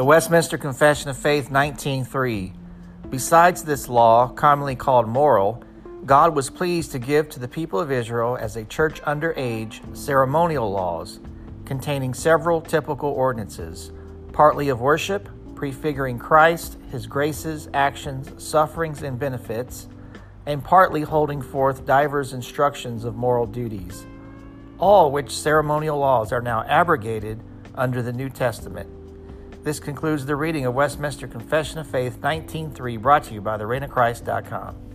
The Westminster Confession of Faith 19:3 Besides this law, commonly called moral, God was pleased to give to the people of Israel as a church under age ceremonial laws containing several typical ordinances, partly of worship, prefiguring Christ, his graces, actions, sufferings, and benefits, and partly holding forth divers instructions of moral duties, all which ceremonial laws are now abrogated under the New Testament. This concludes the reading of Westminster Confession of Faith 19.3 brought to you by thereignofchrist.com.